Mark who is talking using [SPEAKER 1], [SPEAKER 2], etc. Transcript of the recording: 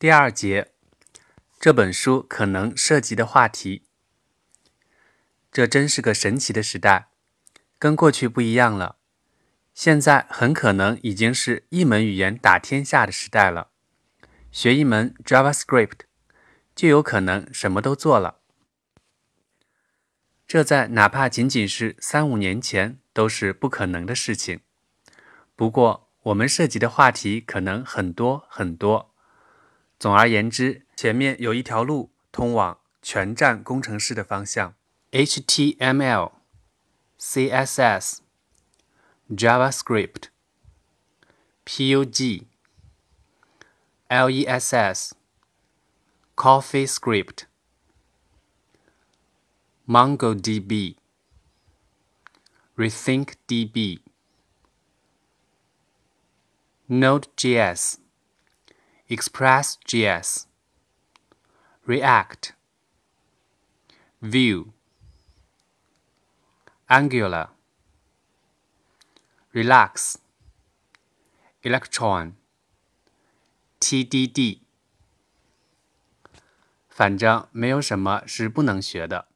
[SPEAKER 1] 第二节，这本书可能涉及的话题。这真是个神奇的时代，跟过去不一样了。现在很可能已经是一门语言打天下的时代了。学一门 JavaScript，就有可能什么都做了。这在哪怕仅仅是三五年前都是不可能的事情。不过，我们涉及的话题可能很多很多。总而言之，前面有一条路通往全站工程师的方向。HTML、CSS、JavaScript、PUG、LESS、CoffeeScript、MongoDB、RethinkDB、Node.js、Express.js、React、Vue、Angular、Relax、Electron、TDD，反正没有什么是不能学的。